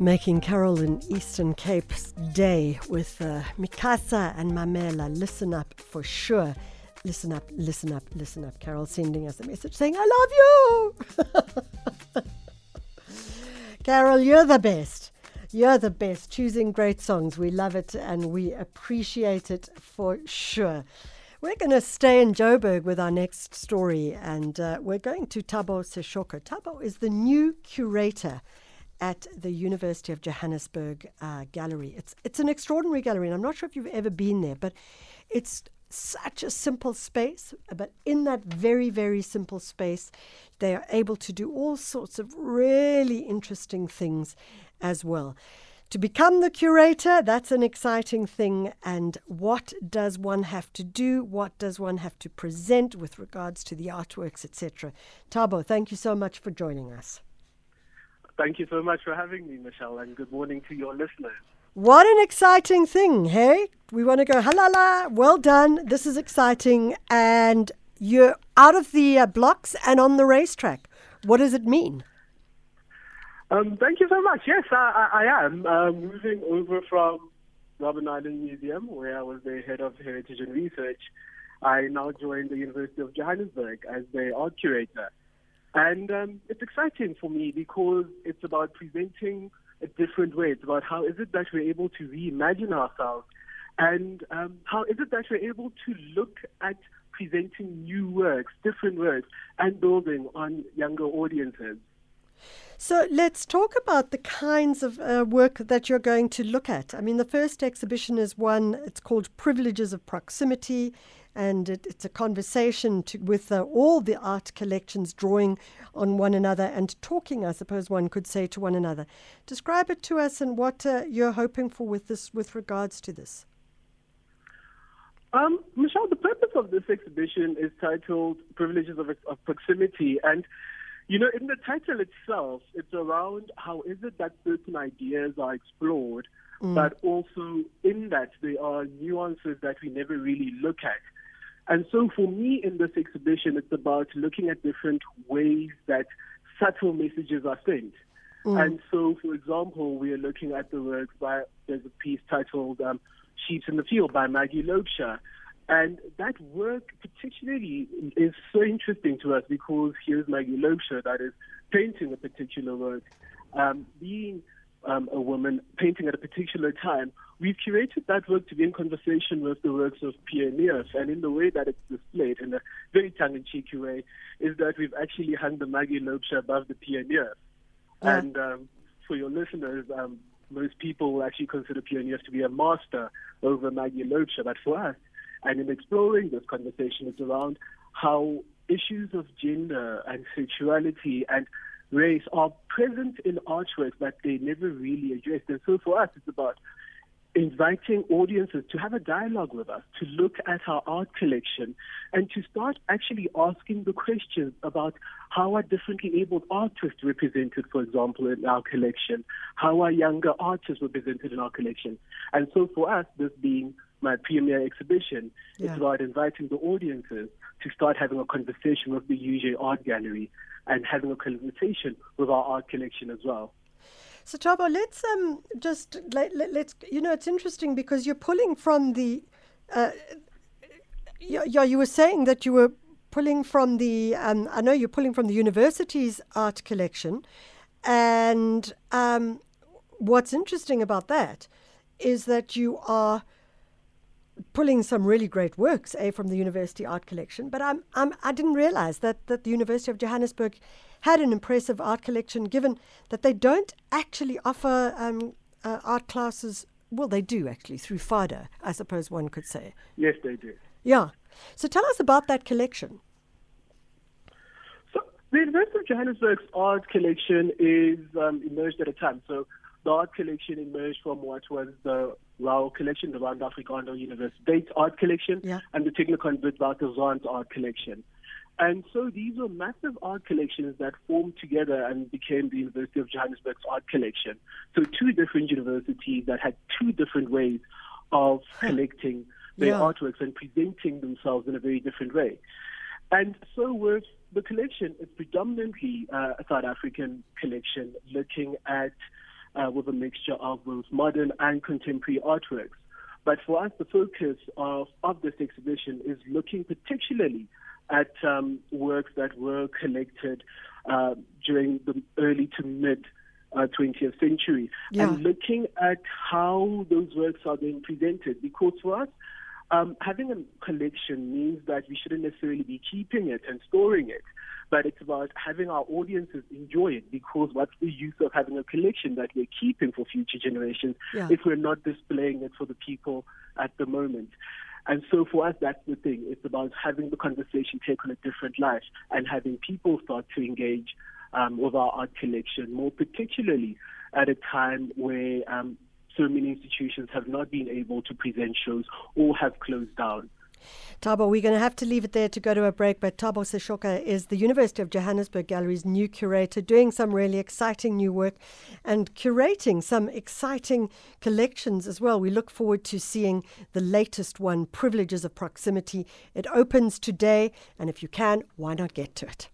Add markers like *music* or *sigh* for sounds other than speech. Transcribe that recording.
making Carol in Eastern Cape's day with uh, Mikasa and Mamela. Listen up for sure. Listen up, listen up, listen up. Carol sending us a message saying, I love you. *laughs* Carol, you're the best. You're the best. Choosing great songs. We love it and we appreciate it for sure. We're going to stay in Joburg with our next story, and uh, we're going to Thabo Seshoka. Thabo is the new curator at the University of Johannesburg uh, Gallery. It's it's an extraordinary gallery, and I'm not sure if you've ever been there, but it's such a simple space. But in that very very simple space, they are able to do all sorts of really interesting things as well. To become the curator, that's an exciting thing. And what does one have to do? What does one have to present with regards to the artworks, etc.? Thabo, thank you so much for joining us. Thank you so much for having me, Michelle, and good morning to your listeners. What an exciting thing, hey? We want to go, halala, well done, this is exciting, and you're out of the uh, blocks and on the racetrack. What does it mean? Um, thank you so much. Yes, I, I, I am uh, moving over from Robben Island Museum, where I was the head of heritage and research. I now joined the University of Johannesburg as the art curator. And um, it's exciting for me because it's about presenting a different way. It's about how is it that we're able to reimagine ourselves and um, how is it that we're able to look at presenting new works, different works, and building on younger audiences. So let's talk about the kinds of uh, work that you're going to look at. I mean, the first exhibition is one, it's called Privileges of Proximity, and it, it's a conversation to, with uh, all the art collections drawing on one another and talking, I suppose one could say, to one another. Describe it to us and what uh, you're hoping for with this, with regards to this. Um, Michelle, the purpose of this exhibition is titled Privileges of, of Proximity, and you know, in the title itself, it's around how is it that certain ideas are explored, mm. but also in that there are nuances that we never really look at. And so for me in this exhibition, it's about looking at different ways that subtle messages are sent. Mm. And so, for example, we are looking at the works by, there's a piece titled um, Sheep in the Field by Maggie Laubser, and that work particularly is so interesting to us because here's Maggie Laubser that is painting a particular work, um, being um, a woman painting at a particular time. We've curated that work to be in conversation with the works of pioneers. And in the way that it's displayed, in a very tongue-in-cheek way, is that we've actually hung the Maggie Laubser above the pioneers. Yeah. And um, for your listeners, um, most people will actually consider Pierneef to be a master over Maggie Laubser, but for us, and in exploring this conversation, it's around how issues of gender and sexuality and race are present in artwork, but they never really addressed. And so for us, it's about inviting audiences to have a dialogue with us, to look at our art collection, and to start actually asking the questions about how are differently abled artists represented, for example, in our collection, how are younger artists represented in our collection. And so for us, this being my premier exhibition. Yeah. It's about inviting the audiences to start having a conversation with the UJ Art Gallery and having a conversation with our art collection as well. So Thabo, let's um just let, let, us you know it's interesting because you're pulling from the uh, yeah you were saying that you were pulling from the um, I know you're pulling from the university's art collection, and um, what's interesting about that is that you are pulling some really great works, eh, from the University Art Collection. But I'm, I'm, I didn't realize that, that the University of Johannesburg had an impressive art collection, given that they don't actually offer um, uh, art classes. Well, they do actually through FADA, I suppose one could say. Yes, they do. Yeah. So tell us about that collection. So the University of Johannesburg's art collection is um, emerged at a time. So the art collection emerged from what was the RAU collection, the Rand Afrikaans University art collection, yeah. and the Technikon Witwatersrand art collection. And so these were massive art collections that formed together and became the University of Johannesburg's art collection. So two different universities that had two different ways of collecting their yeah. artworks and presenting themselves in a very different way. And so with the collection, it's predominantly uh, a South African collection looking at uh, with a mixture of both modern and contemporary artworks. But for us, the focus of, of this exhibition is looking particularly at um, works that were collected uh, during the early to mid uh, 20th century Yeah. and looking at how those works are being presented. Because for us, um, having a collection means that we shouldn't necessarily be keeping it and storing it, but it's about having our audiences enjoy it. Because what's the use of having a collection that we're keeping for future generations Yeah. if we're not displaying it for the people at the moment? And so for us, that's the thing. It's about having the conversation take on a different life and having people start to engage um, with our art collection, more particularly at a time where um, so many institutions have not been able to present shows or have closed down. Thabo, we're going to have to leave it there to go to a break, but Thabo Seshoka is the University of Johannesburg Gallery's new curator, doing some really exciting new work and curating some exciting collections as well. We look forward to seeing the latest one, Privileges of Proximity. It opens today, and if you can, why not get to it?